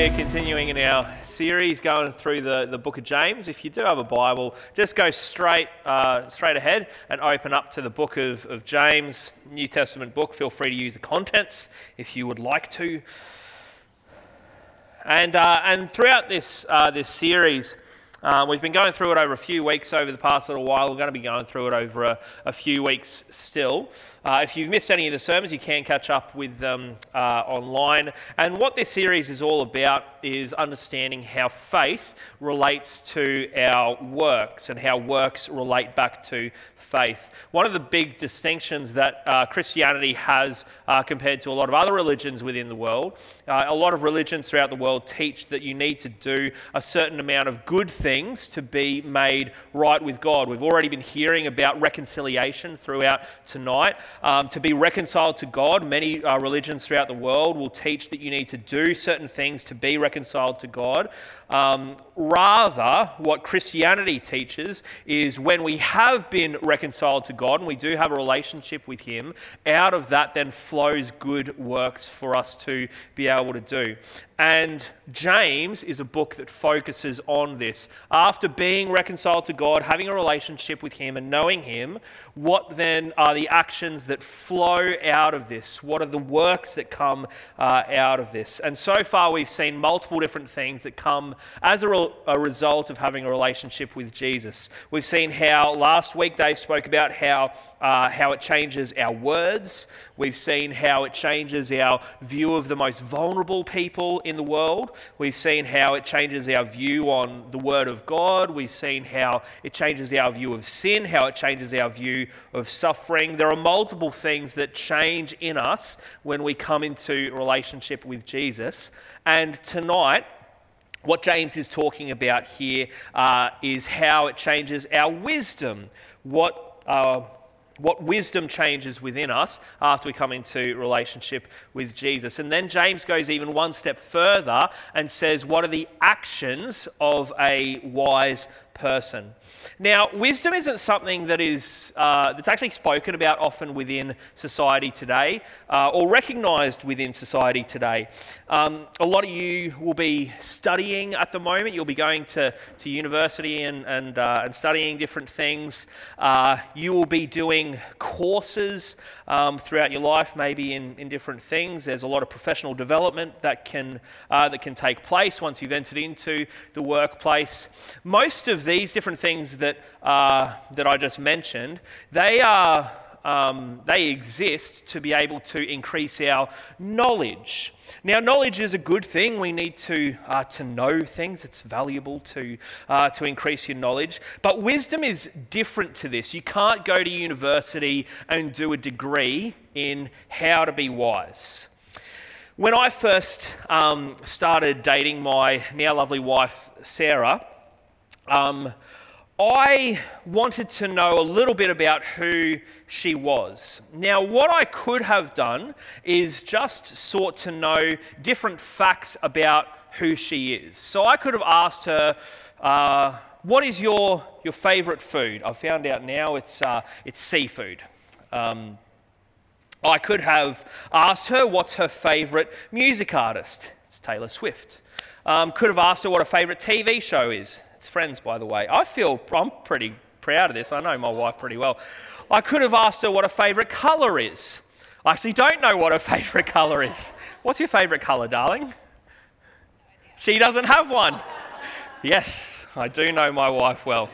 we're continuing in our series going through the, the book of James. If you do have a Bible, just go straight, uh, straight ahead and open up to the book of, of James, New Testament book. Feel free to use the contents if you would like to. And, uh, and throughout this, uh, this series, uh, we've been going through it over a few weeks over the past little while. We're going to be going through it over a, a few weeks still. Uh, if you've missed any of the sermons, you can catch up with them uh, online. And what this series is all about is understanding how faith relates to our works and how works relate back to faith. One of the big distinctions that uh, Christianity has uh, compared to a lot of other religions within the world, uh, a lot of religions throughout the world teach that you need to do a certain amount of good things to be made right with God. We've already been hearing about reconciliation throughout tonight. Um, to be reconciled to God, many uh, religions throughout the world will teach that you need to do certain things to be reconciled to God. Um, rather, what Christianity teaches is when we have been reconciled to God and we do have a relationship with Him, out of that then flows good works for us to be able to do. And James is a book that focuses on this. After being reconciled to God, having a relationship with Him, and knowing Him, what then are the actions that flow out of this? What are the works that come uh, out of this? And so far, we've seen multiple different things that come as a, re- a, result of having a relationship with Jesus. We've seen how last week Dave spoke about how, uh, how it changes our words. We've seen how it changes our view of the most vulnerable people in the world. We've seen how it changes our view on the Word of God. We've seen how it changes our view of sin, how it changes our view of suffering. There are multiple things that change in us when we come into relationship with Jesus. And tonight, what James is talking about here uh, is how it changes our wisdom. What, uh, what wisdom changes within us after we come into relationship with Jesus. And then James goes even one step further and says, What are the actions of a wise person? Now, wisdom isn't something that is uh, that's actually spoken about often within society today, uh, or recognised within society today. Um, a lot of you will be studying at the moment. You'll be going to, to university and and, uh, and studying different things. Uh, you will be doing courses um, throughout your life, maybe in, in different things. There's a lot of professional development that can uh, that can take place once you've entered into the workplace. Most of these different things that, uh, that I just mentioned, they are. Um, they exist to be able to increase our knowledge. Now, knowledge is a good thing. We need to, uh, to know things. It's valuable to, uh, to increase your knowledge. But wisdom is different to this. You can't go to university and do a degree in how to be wise. When I first um, started dating my now lovely wife, Sarah, um, I wanted to know a little bit about who she was. Now, what I could have done is just sought to know different facts about who she is. So I could have asked her, uh, What is your, your favourite food? I found out now it's, uh, it's seafood. Um, I could have asked her what's her favourite music artist. It's Taylor Swift. Um, could have asked her what her favourite TV show is. It's friends, by the way. I feel I'm pretty proud of this. I know my wife pretty well. I could have asked her what her favourite colour is. I actually don't know what her favourite colour is. What's your favourite colour, darling? She doesn't have one. Yes, I do know my wife well.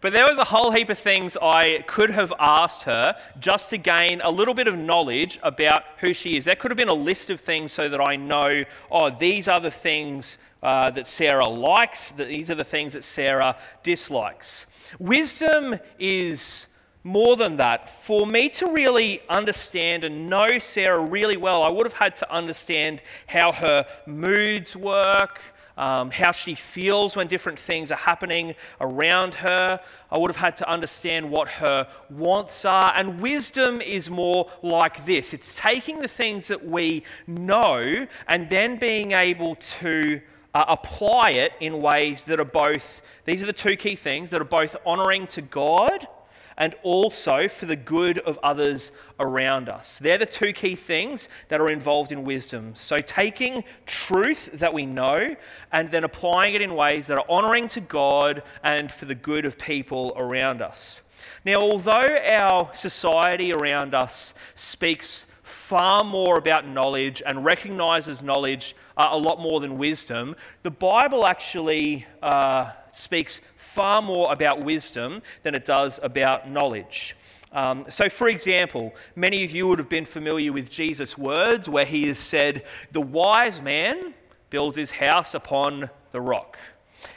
But there was a whole heap of things I could have asked her just to gain a little bit of knowledge about who she is. There could have been a list of things so that I know, oh, these are the things uh, that Sarah likes, that these are the things that Sarah dislikes. Wisdom is more than that. For me to really understand and know Sarah really well, I would have had to understand how her moods work, um, how she feels when different things are happening around her. I would have had to understand what her wants are. And wisdom is more like this it's taking the things that we know and then being able to uh, apply it in ways that are both, these are the two key things, that are both honoring to God and also for the good of others around us. They're the two key things that are involved in wisdom. So, taking truth that we know and then applying it in ways that are honoring to God and for the good of people around us. Now, although our society around us speaks far more about knowledge and recognizes knowledge uh, a lot more than wisdom, the Bible actually uh, speaks far more about wisdom than it does about knowledge. Um, so, for example, many of you would have been familiar with Jesus' words where he has said, The wise man builds his house upon the rock.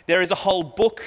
There is a whole book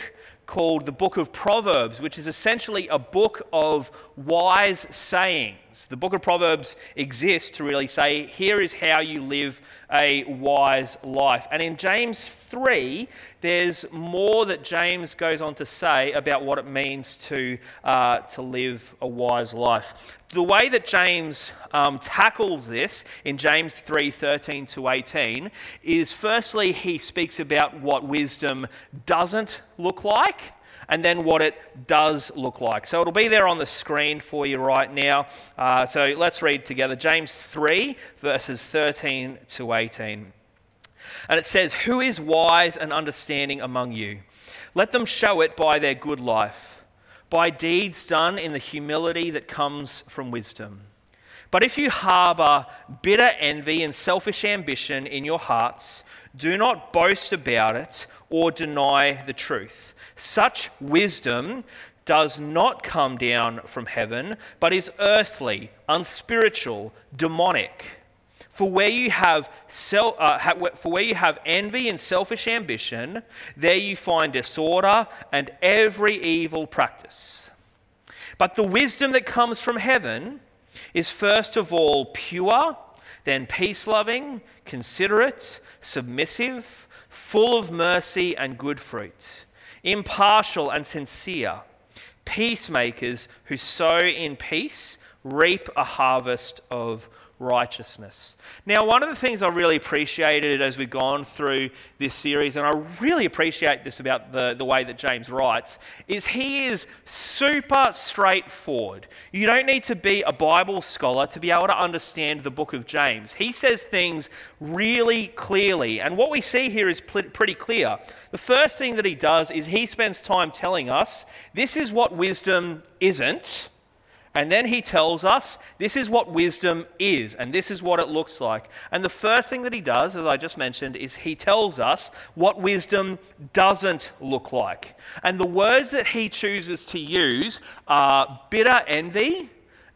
called the Book of Proverbs, which is essentially a book of wise sayings. The Book of Proverbs exists to really say, here is how you live a wise life. And in James 3, there's more that James goes on to say about what it means to, uh, to live a wise life. The way that James um, tackles this in James 3 13 to 18 is firstly, he speaks about what wisdom doesn't look like and then what it does look like. So it'll be there on the screen for you right now. Uh, so let's read together James 3, verses 13 to 18. And it says, Who is wise and understanding among you? Let them show it by their good life, by deeds done in the humility that comes from wisdom. But if you harbor bitter envy and selfish ambition in your hearts, do not boast about it or deny the truth. Such wisdom does not come down from heaven, but is earthly, unspiritual, demonic. For where you have uh, for where you have envy and selfish ambition, there you find disorder and every evil practice. But the wisdom that comes from heaven is first of all pure, then peace loving, considerate, submissive, full of mercy and good fruit, impartial and sincere, peacemakers who sow in peace reap a harvest of righteousness. Now, one of the things I really appreciated as we've gone through this series, and I really appreciate this about the, the way that James writes, is he is super straightforward. You don't need to be a Bible scholar to be able to understand the book of James. He says things really clearly, and what we see here is pretty clear. The first thing that he does is he spends time telling us this is what wisdom isn't and then he tells us this is what wisdom is, and this is what it looks like. And the first thing that he does, as I just mentioned, is he tells us what wisdom doesn't look like. And the words that he chooses to use are bitter envy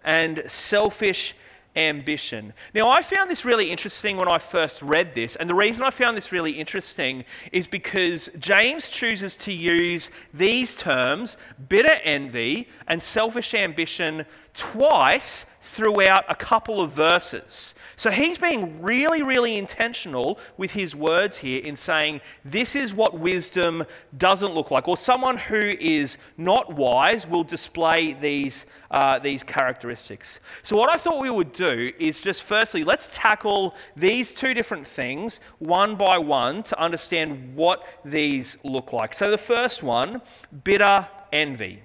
and selfish ambition. Now, I found this really interesting when I first read this, and the reason I found this really interesting is because James chooses to use these terms, bitter envy and selfish ambition, twice throughout a couple of verses. So he's being really, really intentional with his words here in saying this is what wisdom doesn't look like, or someone who is not wise will display these, uh, these characteristics. So, what I thought we would do is just firstly, let's tackle these two different things one by one to understand what these look like. So, the first one bitter envy.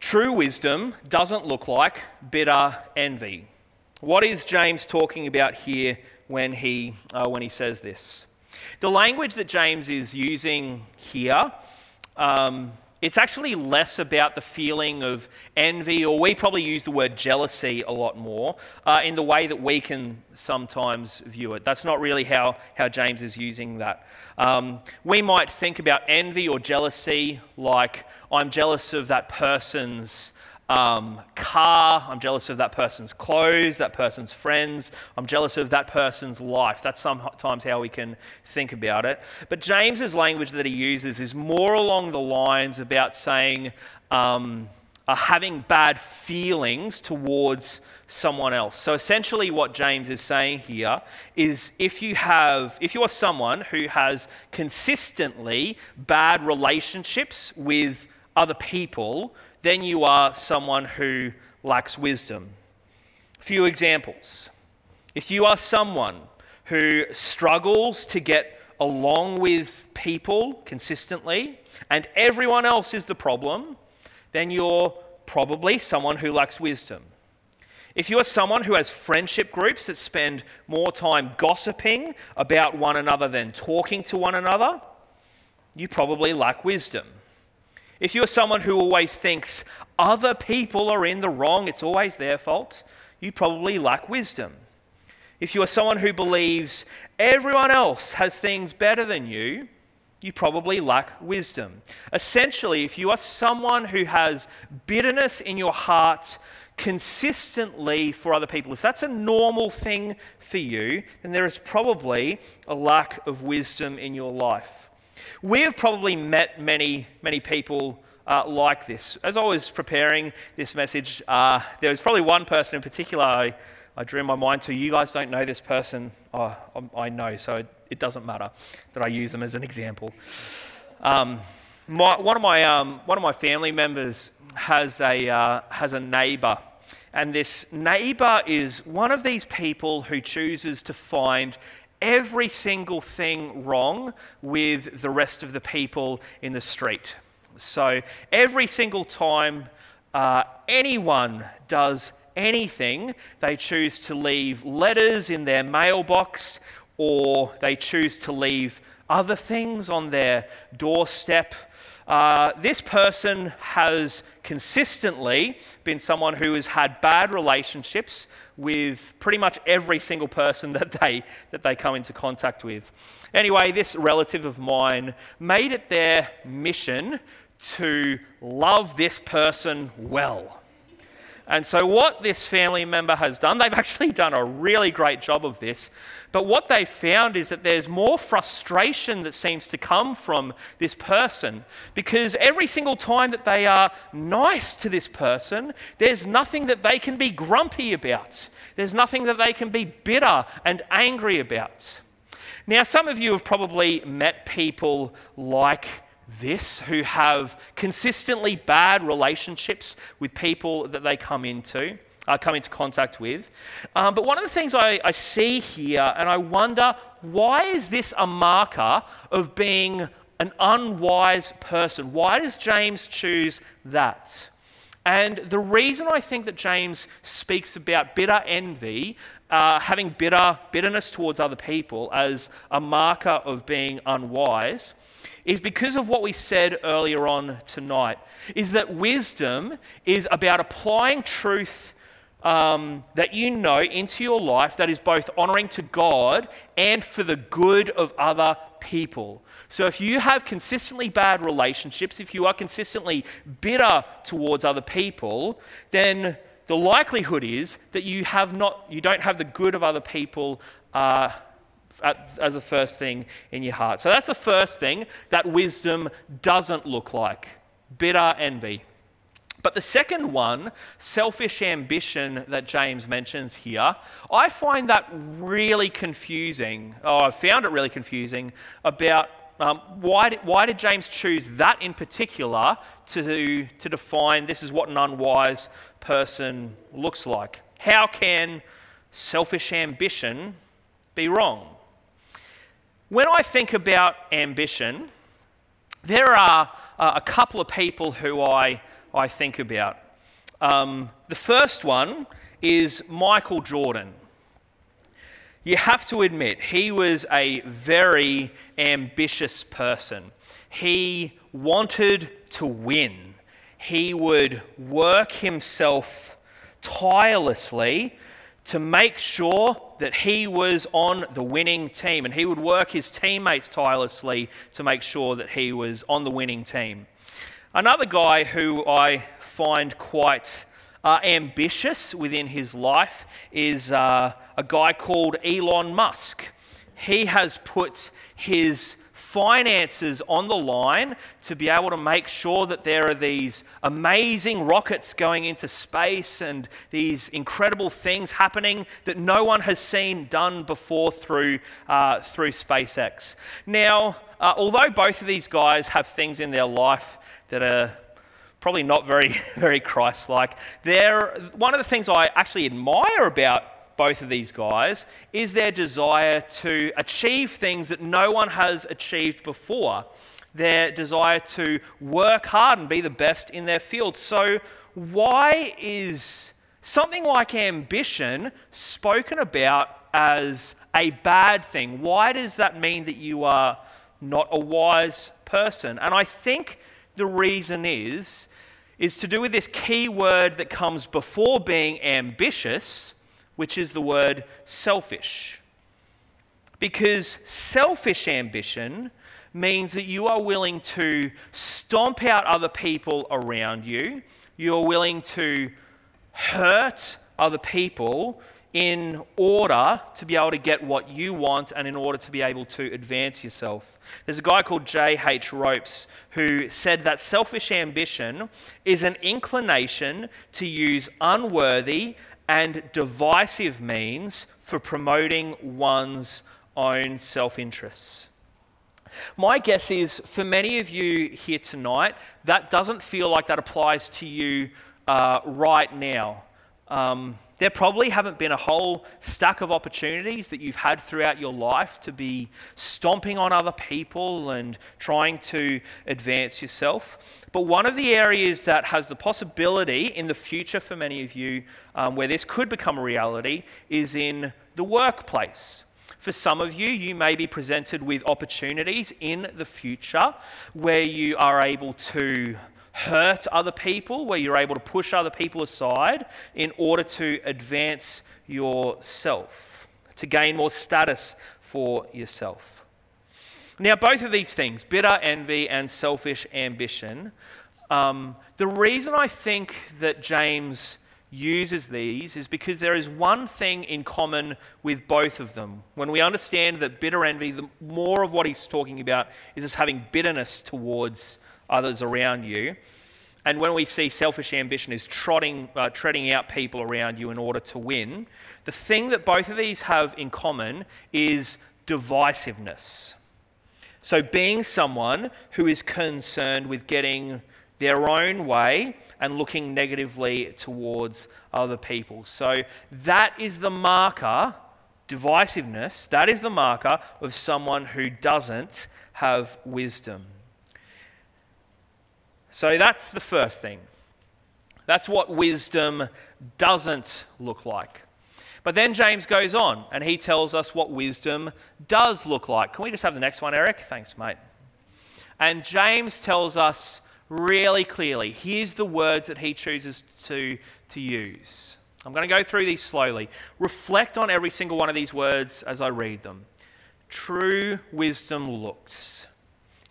True wisdom doesn't look like bitter envy. What is James talking about here when he, uh, when he says this? The language that James is using here, um, it's actually less about the feeling of envy, or we probably use the word jealousy a lot more uh, in the way that we can sometimes view it. That's not really how, how James is using that. Um, we might think about envy or jealousy like, I'm jealous of that person's um, car. I'm jealous of that person's clothes, that person's friends. I'm jealous of that person's life. That's sometimes how we can think about it. But James's language that he uses is more along the lines about saying, um, uh, having bad feelings towards someone else. So essentially what James is saying here is if you have if you are someone who has consistently bad relationships with other people, then you are someone who lacks wisdom. A few examples. If you are someone who struggles to get along with people consistently and everyone else is the problem, then you're probably someone who lacks wisdom. If you are someone who has friendship groups that spend more time gossiping about one another than talking to one another, you probably lack wisdom. If you're someone who always thinks other people are in the wrong, it's always their fault, you probably lack wisdom. If you are someone who believes everyone else has things better than you, you probably lack wisdom. Essentially, if you are someone who has bitterness in your heart consistently for other people, if that's a normal thing for you, then there is probably a lack of wisdom in your life. We have probably met many, many people uh, like this. As I was preparing this message, uh, there was probably one person in particular I, I drew my mind to. You guys don't know this person. Oh, I know, so it, it, doesn't matter that I use them as an example. Um, my, one, of my, um, one of my family members has a, uh, has a neighbour. And this neighbour is one of these people who chooses to find every single thing wrong with the rest of the people in the street. So every single time uh, anyone does anything, they choose to leave letters in their mailbox or they choose to leave other things on their doorstep. Uh, this person has consistently been someone who has had bad relationships with pretty much every single person that they, that they come into contact with. Anyway, this relative of mine made it their mission to love this person well. And so, what this family member has done, they've actually done a really great job of this. But what they found is that there's more frustration that seems to come from this person because every single time that they are nice to this person, there's nothing that they can be grumpy about. There's nothing that they can be bitter and angry about. Now, some of you have probably met people like this who have consistently bad relationships with people that they come into. Uh, come into contact with. Um, but one of the things I, I see here, and I wonder why is this a marker of being an unwise person? Why does James choose that? And the reason I think that James speaks about bitter envy, uh, having bitter bitterness towards other people as a marker of being unwise, is because of what we said earlier on tonight, is that wisdom is about applying truth um, that you know into your life that is both honoring to God and for the good of other people. So if you have consistently bad relationships, if you are consistently bitter towards other people, then the likelihood is that you have not, you don't have the good of other people uh, as the first thing in your heart. So that's the first thing that wisdom doesn't look like bitter envy. But the second one, selfish ambition, that James mentions here, I find that really confusing. Oh, I found it really confusing about um, why, did, why did James choose that in particular to, to define this is what an unwise person looks like? How can selfish ambition be wrong? When I think about ambition, there are uh, a couple of people who I, I think about. Um, the first one is Michael Jordan. You have to admit, he was a very ambitious person. He wanted to win. He would work himself tirelessly to make sure that he was on the winning team and he would work his teammates tirelessly to make sure that he was on the winning team. Another guy who I find quite uh, ambitious within his life is uh, a guy called Elon Musk. He has put his finances on the line to be able to make sure that there are these amazing rockets going into space and these incredible things happening that no one has seen done before through, uh, through SpaceX. Now, uh, although both of these guys have things in their life that are probably not very, very Christ like, one of the things I actually admire about both of these guys is their desire to achieve things that no one has achieved before. their desire to work hard and be the best in their field. So, why is something like ambition spoken about as a bad thing? Why does that mean that you are not a wise person? And I think the reason is is to do with this key word that comes before being ambitious, which is the word selfish. Because selfish ambition means that you are willing to stomp out other people around you, you're willing to hurt other people in order to be able to get what you want and in order to be able to advance yourself. There's a guy called J.H. Ropes who said that selfish ambition is an inclination to use unworthy and divisive means for promoting one's own self interests. My guess is for many of you here tonight, that doesn't feel like that applies to you uh, right now. Um, there probably haven't been a whole stack of opportunities that you've had throughout your life to be stomping on other people and trying to advance yourself. But one of the areas that has the possibility in the future for many of you um, where this could become a reality is in the workplace. For some of you, you may be presented with opportunities in the future where you are able to hurt other people, where you're able to push other people aside in order to advance yourself, to gain more status for yourself. Now, both of these things, bitter envy and selfish ambition, um, the reason I think that James uses these is because there is one thing in common with both of them. When we understand that bitter envy, the more of what he's talking about is just having bitterness towards others around you. And when we see selfish ambition is trotting, uh, treading out people around you in order to win, the thing that both of these have in common is divisiveness. So, being someone who is concerned with getting their own way and looking negatively towards other people. So, that is the marker, divisiveness, that is the marker of someone who doesn't have wisdom. So that's the first thing. That's what wisdom doesn't look like. But then James goes on and he tells us what wisdom does look like. Can we just have the next one, Eric? Thanks, mate. And James tells us really clearly here's the words that he chooses to, to use. I'm going to go through these slowly. Reflect on every single one of these words as I read them. True wisdom looks,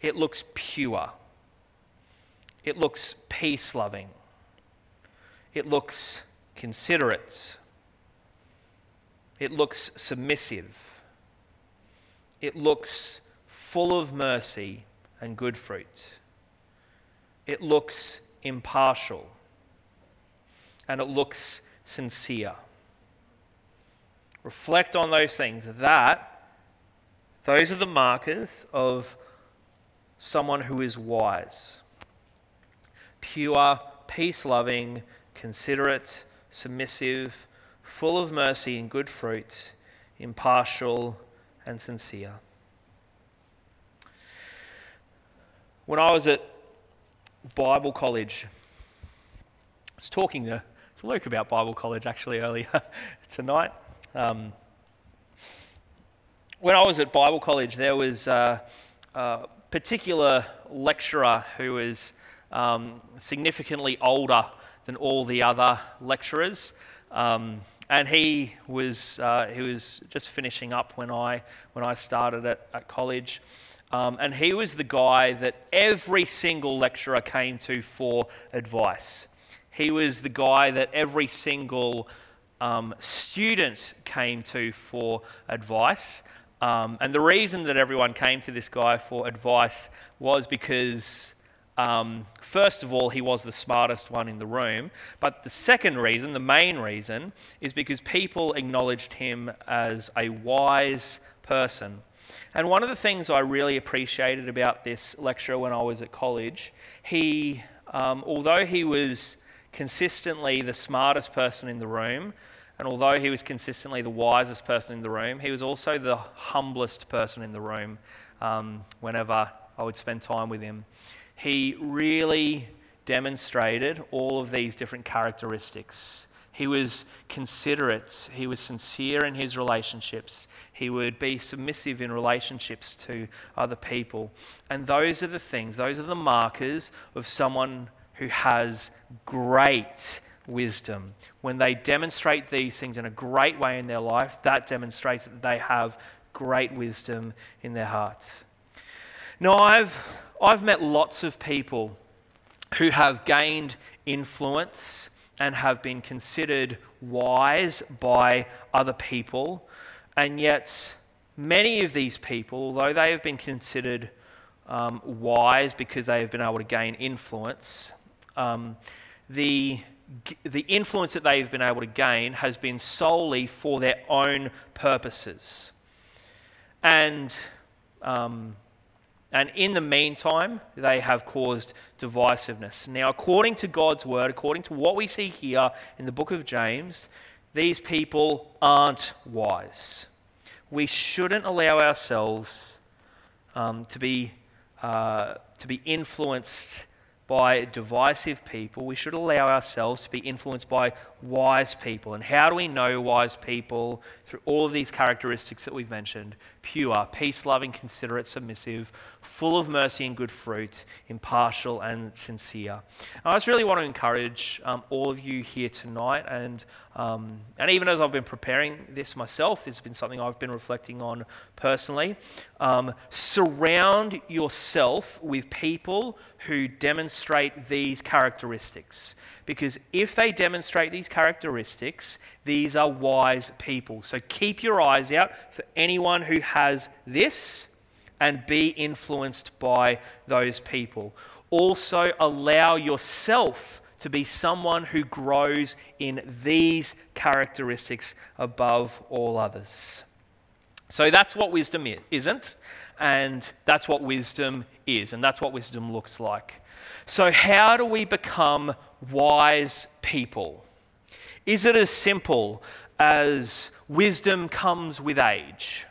it looks pure. It looks peace loving. It looks considerate. It looks submissive. It looks full of mercy and good fruit. It looks impartial. And it looks sincere. Reflect on those things. That, those are the markers of someone who is wise pure, peace loving, considerate, submissive, full of mercy and good fruit, impartial and sincere. When I was at Bible college, I was talking to Luke about Bible college actually earlier tonight. Um, when I was at Bible college, there was a, a particular lecturer who was um, significantly older than all the other lecturers. Um, and he was, uh, he was just finishing up when I, when I started at, at college. Um, and he was the guy that every single lecturer came to for advice. He was the guy that every single um, student came to for advice. Um, and the reason that everyone came to this guy for advice was because um, first of all, he was the smartest one in the room. But the second reason, the main reason, is because people acknowledged him as a wise person. And one of the things I really appreciated about this lecturer when I was at college, he, um, although he was consistently the smartest person in the room, and although he was consistently the wisest person in the room, he was also the humblest person in the room um, whenever I would spend time with him. He really demonstrated all of these different characteristics. He was considerate, he was sincere in his relationships, he would be submissive in relationships to other people. And those are the things, those are the markers of someone who has great wisdom. When they demonstrate these things in a great way in their life, that demonstrates that they have great wisdom in their hearts. Now, I've, I've met lots of people who have gained influence and have been considered wise by other people, and yet many of these people, although they have been considered um, wise because they have been able to gain influence, um, the the influence that they've been able to gain has been solely for their own purposes. And, um, and in the meantime, they have caused divisiveness. Now, according to God's word, according to what we see here in the book of James, these people aren't wise. We shouldn't allow ourselves um, to, be, uh, to be influenced by divisive people. We should allow ourselves to be influenced by wise people. And how do we know wise people? Through all of these characteristics that we've mentioned pure, peace loving, considerate, submissive, full of mercy and good fruit, impartial and sincere. I just really want to encourage um, all of you here tonight, and, um, and even as I've been preparing this myself, this has been something I've been reflecting on personally. Um, surround yourself with people who demonstrate these characteristics. Because if they demonstrate these characteristics, these are wise people. So keep your eyes out for anyone who has this and be influenced by those people. Also, allow yourself to be someone who grows in these characteristics above all others. So that's what wisdom isn't, and that's what wisdom is, and that's what wisdom looks like. So, how do we become wise people? Is it as simple as wisdom comes with age?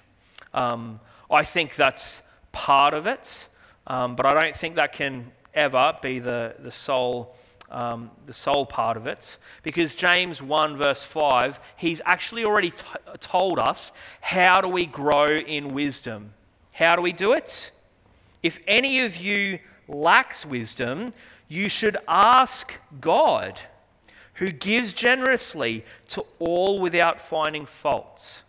Um, I think that's part of it, um, but I don't think that can ever be the, the sole. Um, the sole part of it, because James 1, verse 5, he's actually already t- told us how do we grow in wisdom. How do we do it? If any of you lacks wisdom, you should ask God, who gives generously to all without finding faults,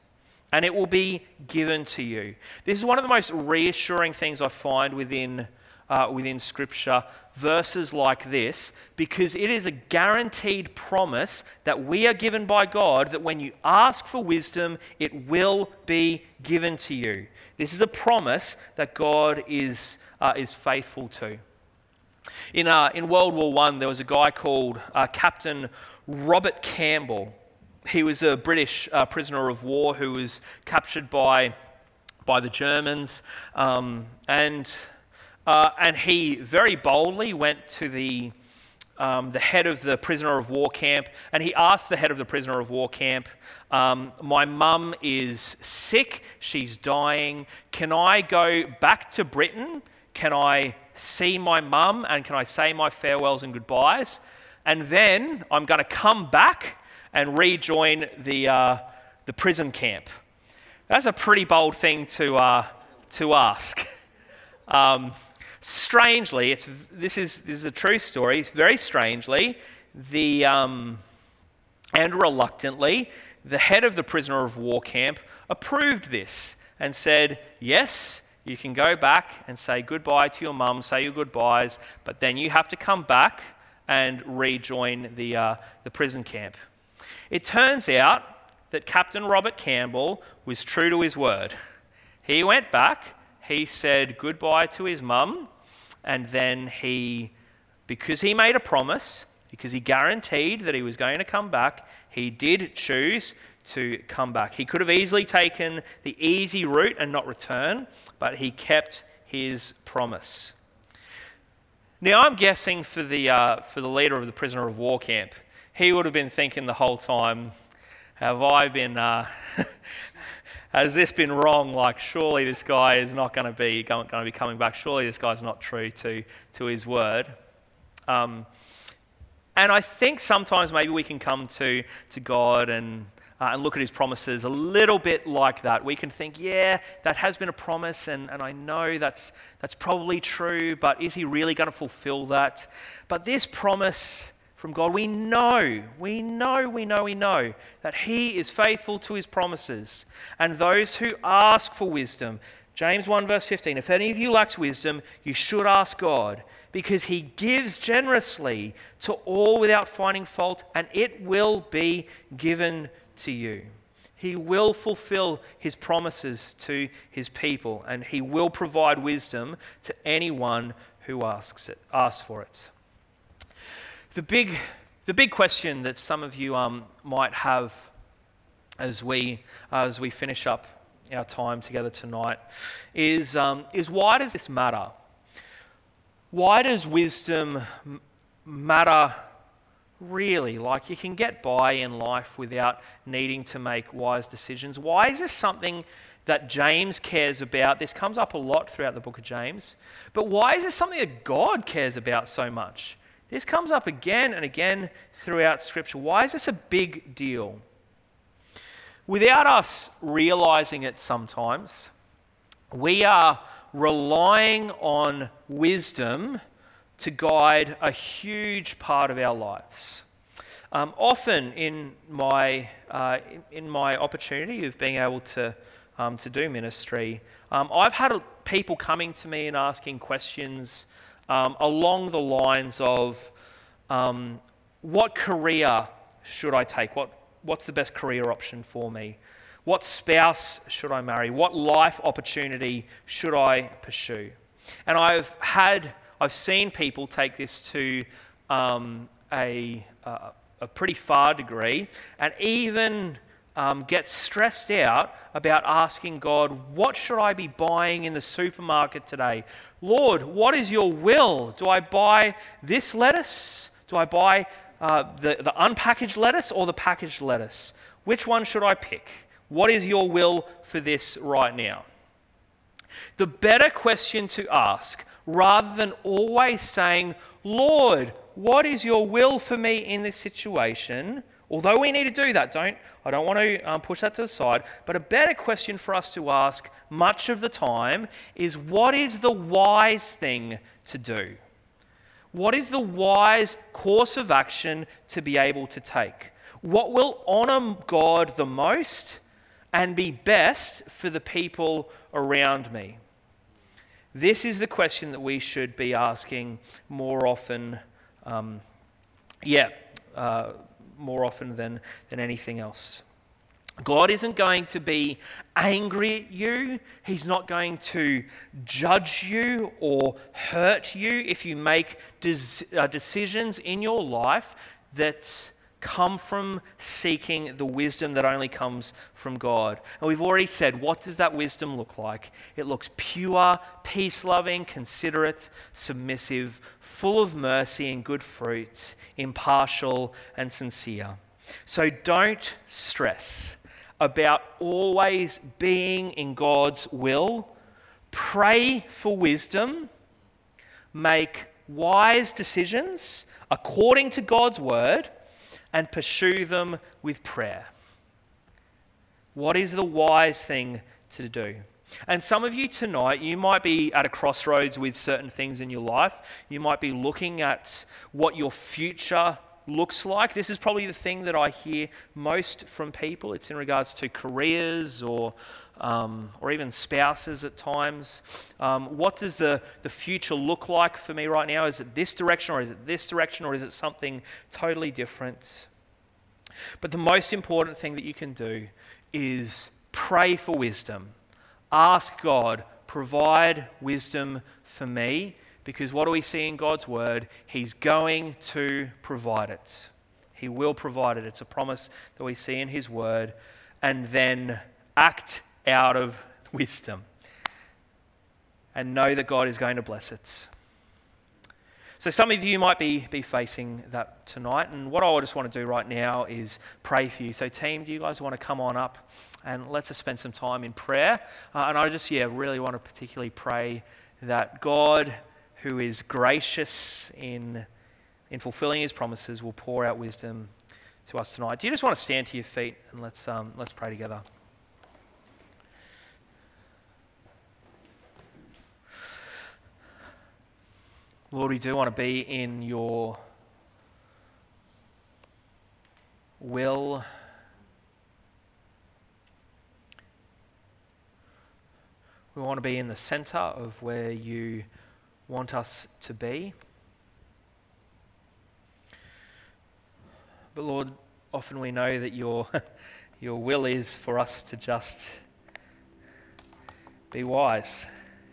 and it will be given to you. This is one of the most reassuring things I find within, uh, within Scripture, verses like this, because it is a guaranteed promise that we are given by God that when you ask for wisdom, it will be given to you. This is a promise that God is, uh, is faithful to. In, uh, in World War I, there was a guy called uh, Captain Robert Campbell. He was a British uh, prisoner of war who was captured by, by the Germans. Um, and, uh, and he very boldly went to the, um, the head of the prisoner of war camp and he asked the head of the prisoner of war camp, um, My mum is sick, she's dying. Can I go back to Britain? Can I see my mum and can I say my farewells and goodbyes? And then I'm going to come back and rejoin the, uh, the prison camp. That's a pretty bold thing to, uh, to ask. Um, strangely, it's, this, is, this is a true story. It's Very strangely, the, um, and reluctantly, the head of the prisoner of war camp approved this and said, Yes, you can go back and say goodbye to your mum, say your goodbyes, but then you have to come back and rejoin the, uh, the prison camp. It turns out that Captain Robert Campbell was true to his word. He went back, he said goodbye to his mum, and then he, because he made a promise, because he guaranteed that he was going to come back, he did choose to come back. He could have easily taken the easy route and not return, but he kept his promise. Now, I'm guessing for the, uh, for the leader of the prisoner of war camp, he would have been thinking the whole time, have I been, uh, has this been wrong? Like, surely this guy is not going to be going, to be coming back. Surely this guy's not true to, to his word. Um, and I think sometimes maybe we can come to, to God and, uh, and look at his promises a little bit like that. We can think, yeah, that has been a promise, and, and I know that's, that's probably true, but is he really going to fulfill that? But this promise from God, we know, we know, we know, we know that He is faithful to His promises. And those who ask for wisdom, James 1, verse 15, if any of you lacks wisdom, you should ask God, because He gives generously to all without finding fault, and it will be given to you. He will fulfill His promises to His people, and He will provide wisdom to anyone who asks, it, asks for it. The big, the big question that some of you um, might have as we, uh, as we finish up our time together tonight is, um, is why does this matter? Why does wisdom matter really? Like you can get by in life without needing to make wise decisions. Why is this something that James cares about? This comes up a lot throughout the book of James. But why is this something that God cares about so much? This comes up again and again throughout Scripture. Why is this a big deal? Without us realizing it sometimes, we are relying on wisdom to guide a huge part of our lives. Um, often in my, uh, in my opportunity of being able to, um, to do ministry, um, I've had people coming to me and asking questions um, along the lines of um, what career should I take? What, what's the best career option for me? What spouse should I marry? What life opportunity should I pursue? And I've had, I've seen people take this to um, a, a, a pretty far degree and even um, get stressed out about asking God, What should I be buying in the supermarket today? Lord, what is your will? Do I buy this lettuce? Do I buy uh, the, the unpackaged lettuce or the packaged lettuce? Which one should I pick? What is your will for this right now? The better question to ask, rather than always saying, Lord, what is your will for me in this situation? Although we need to do that, don't I don't want to um, push that to the side. But a better question for us to ask much of the time is, what is the wise thing to do? What is the wise course of action to be able to take? What will honor God the most and be best for the people around me? This is the question that we should be asking more often. Um, yeah, uh, more often than, than anything else. God isn't going to be angry at you. He's not going to judge you or hurt you if you make des- uh, decisions in your life that come from seeking the wisdom that only comes from God. And we've already said, what does that wisdom look like? It looks pure, peace loving, considerate, submissive, full of mercy and good fruit, impartial and sincere. So don't stress about always being in God's will. Pray for wisdom. Make wise decisions according to God's word and pursue them with prayer. What is the wise thing to do? And some of you tonight, you might be at a crossroads with certain things in your life. You might be looking at what your future looks like. This is probably the thing that I hear most from people. It's in regards to careers or, um, or even spouses at times. Um, what does the, the future look like for me right now? Is it this direction or is it this direction or is it something totally different? But the most important thing that you can do is pray for wisdom. Ask God, provide wisdom for me because what do we see in God's word? He's going to provide it. He will provide it. It's a promise that we see in His word. And then act out of wisdom and know that God is going to bless it. So, some of you might be, be facing that tonight. And what I just want to do right now is pray for you. So, team, do you guys want to come on up And let's just spend some time in prayer. Uh, and I just, yeah, really want to particularly pray that God, who is gracious in, in fulfilling his promises, will pour out wisdom to us tonight. Do you just want to stand to your feet and let's, um, let's pray together? Lord, we do want to be in your will. We want to be in the center of where you want us to be. But Lord, often we know that your, your will is for us to just be wise,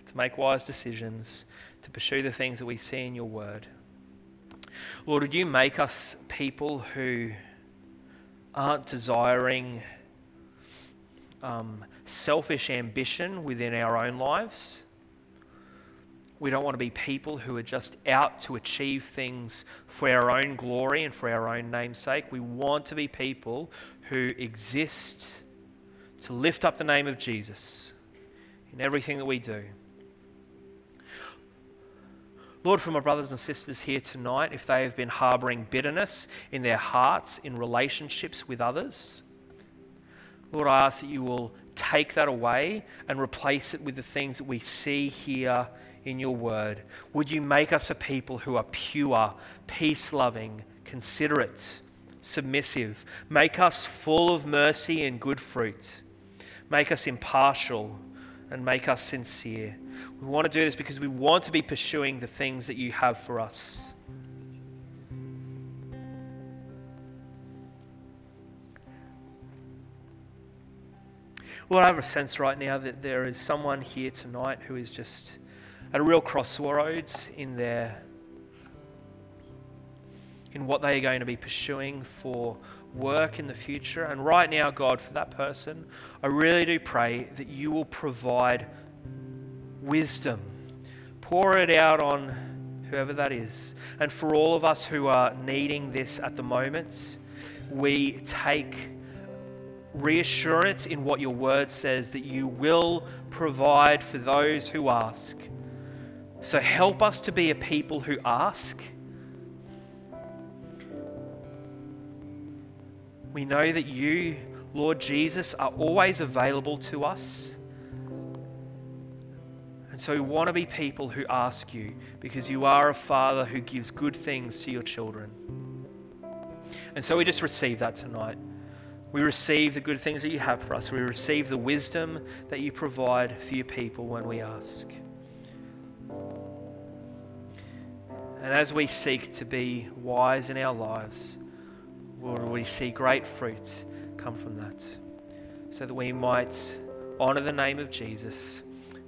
to make wise decisions, to pursue the things that we see in your word. Lord, would you make us people who aren't desiring um, selfish ambition within our own lives? We don't want to be people who are just out to achieve things for our own glory and for our own namesake. We want to be people who exist to lift up the name of Jesus in everything that we do. Lord, for my brothers and sisters here tonight, if they have been harboring bitterness in their hearts in relationships with others, Lord, I ask that you will take that away and replace it with the things that we see here in your word. Would you make us a people who are pure, peace loving, considerate, submissive? Make us full of mercy and good fruit. Make us impartial and make us sincere. We want to do this because we want to be pursuing the things that you have for us. Lord, I have a sense right now that there is someone here tonight who is just at a real crossroads in their in what they are going to be pursuing for work in the future. And right now, God, for that person, I really do pray that you will provide wisdom. Pour it out on whoever that is. And for all of us who are needing this at the moment, we take reassurance in what your word says that you will provide for those who ask. So help us to be a people who ask. We know that you, Lord Jesus, are always available to us. And so we want to be people who ask you because you are a father who gives good things to your children. And so we just receive that tonight. We receive the good things that you have for us. We receive the wisdom that you provide for your people when we ask. And as we seek to be wise in our lives, Lord, we see great fruit come from that so that we might honor the name of Jesus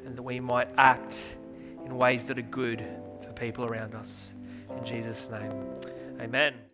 and that we might act in ways that are good for people around us. In Jesus' name, amen.